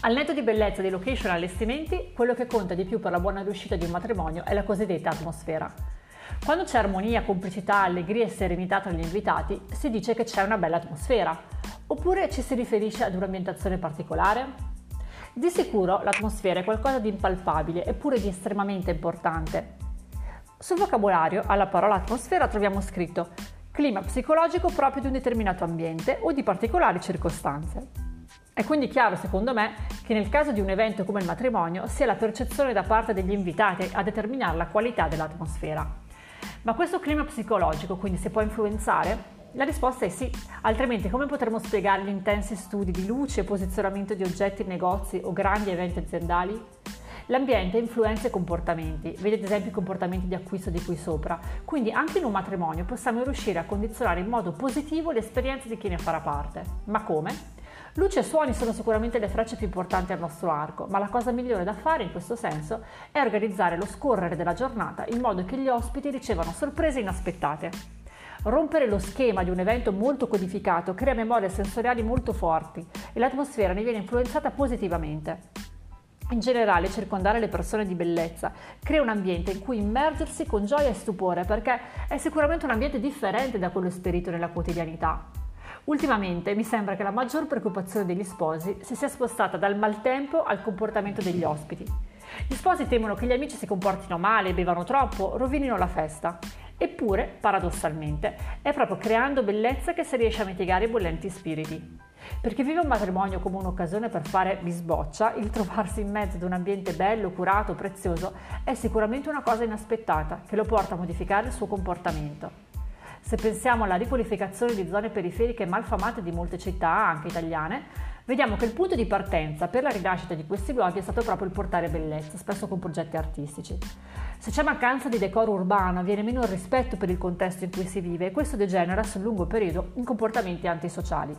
Al netto di bellezza, di location e allestimenti, quello che conta di più per la buona riuscita di un matrimonio è la cosiddetta atmosfera. Quando c'è armonia, complicità, allegria e serenità tra gli invitati, si dice che c'è una bella atmosfera. Oppure ci si riferisce ad un'ambientazione particolare? Di sicuro l'atmosfera è qualcosa di impalpabile eppure di estremamente importante. Sul vocabolario, alla parola atmosfera troviamo scritto clima psicologico proprio di un determinato ambiente o di particolari circostanze. È quindi chiaro, secondo me, che nel caso di un evento come il matrimonio sia la percezione da parte degli invitati a determinare la qualità dell'atmosfera. Ma questo clima psicologico quindi si può influenzare? La risposta è sì, altrimenti come potremmo spiegare gli intensi studi di luce e posizionamento di oggetti in negozi o grandi eventi aziendali? L'ambiente influenza i comportamenti, vedi ad esempio i comportamenti di acquisto di qui sopra, quindi anche in un matrimonio possiamo riuscire a condizionare in modo positivo l'esperienza di chi ne farà parte. Ma come? Luce e suoni sono sicuramente le frecce più importanti al nostro arco, ma la cosa migliore da fare in questo senso è organizzare lo scorrere della giornata in modo che gli ospiti ricevano sorprese inaspettate. Rompere lo schema di un evento molto codificato crea memorie sensoriali molto forti e l'atmosfera ne viene influenzata positivamente. In generale, circondare le persone di bellezza crea un ambiente in cui immergersi con gioia e stupore perché è sicuramente un ambiente differente da quello esperito nella quotidianità. Ultimamente mi sembra che la maggior preoccupazione degli sposi si sia spostata dal maltempo al comportamento degli ospiti. Gli sposi temono che gli amici si comportino male, bevano troppo, rovinino la festa. Eppure, paradossalmente, è proprio creando bellezza che si riesce a mitigare i bollenti spiriti. Per chi vive un matrimonio come un'occasione per fare bisboccia, il trovarsi in mezzo ad un ambiente bello, curato, prezioso è sicuramente una cosa inaspettata che lo porta a modificare il suo comportamento. Se pensiamo alla riqualificazione di zone periferiche malfamate di molte città, anche italiane, vediamo che il punto di partenza per la rinascita di questi luoghi è stato proprio il portare bellezza, spesso con progetti artistici. Se c'è mancanza di decoro urbano, viene meno il rispetto per il contesto in cui si vive e questo degenera sul lungo periodo in comportamenti antisociali.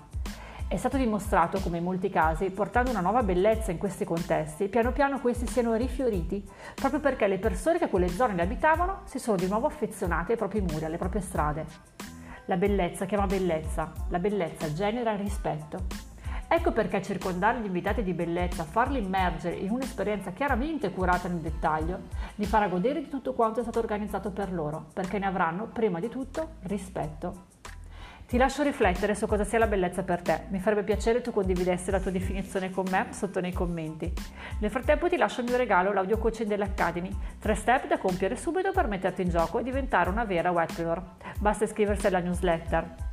È stato dimostrato come in molti casi, portando una nuova bellezza in questi contesti, piano piano questi siano rifioriti, proprio perché le persone che quelle zone le abitavano si sono di nuovo affezionate ai propri muri, alle proprie strade. La bellezza chiama bellezza, la bellezza genera rispetto. Ecco perché circondare gli invitati di bellezza, farli immergere in un'esperienza chiaramente curata nel dettaglio, li farà godere di tutto quanto è stato organizzato per loro, perché ne avranno prima di tutto rispetto. Ti lascio riflettere su cosa sia la bellezza per te. Mi farebbe piacere tu condividessi la tua definizione con me sotto nei commenti. Nel frattempo ti lascio il mio regalo, l'audio coaching dell'Academy. Tre step da compiere subito per metterti in gioco e diventare una vera wetpreneur. Basta iscriversi alla newsletter.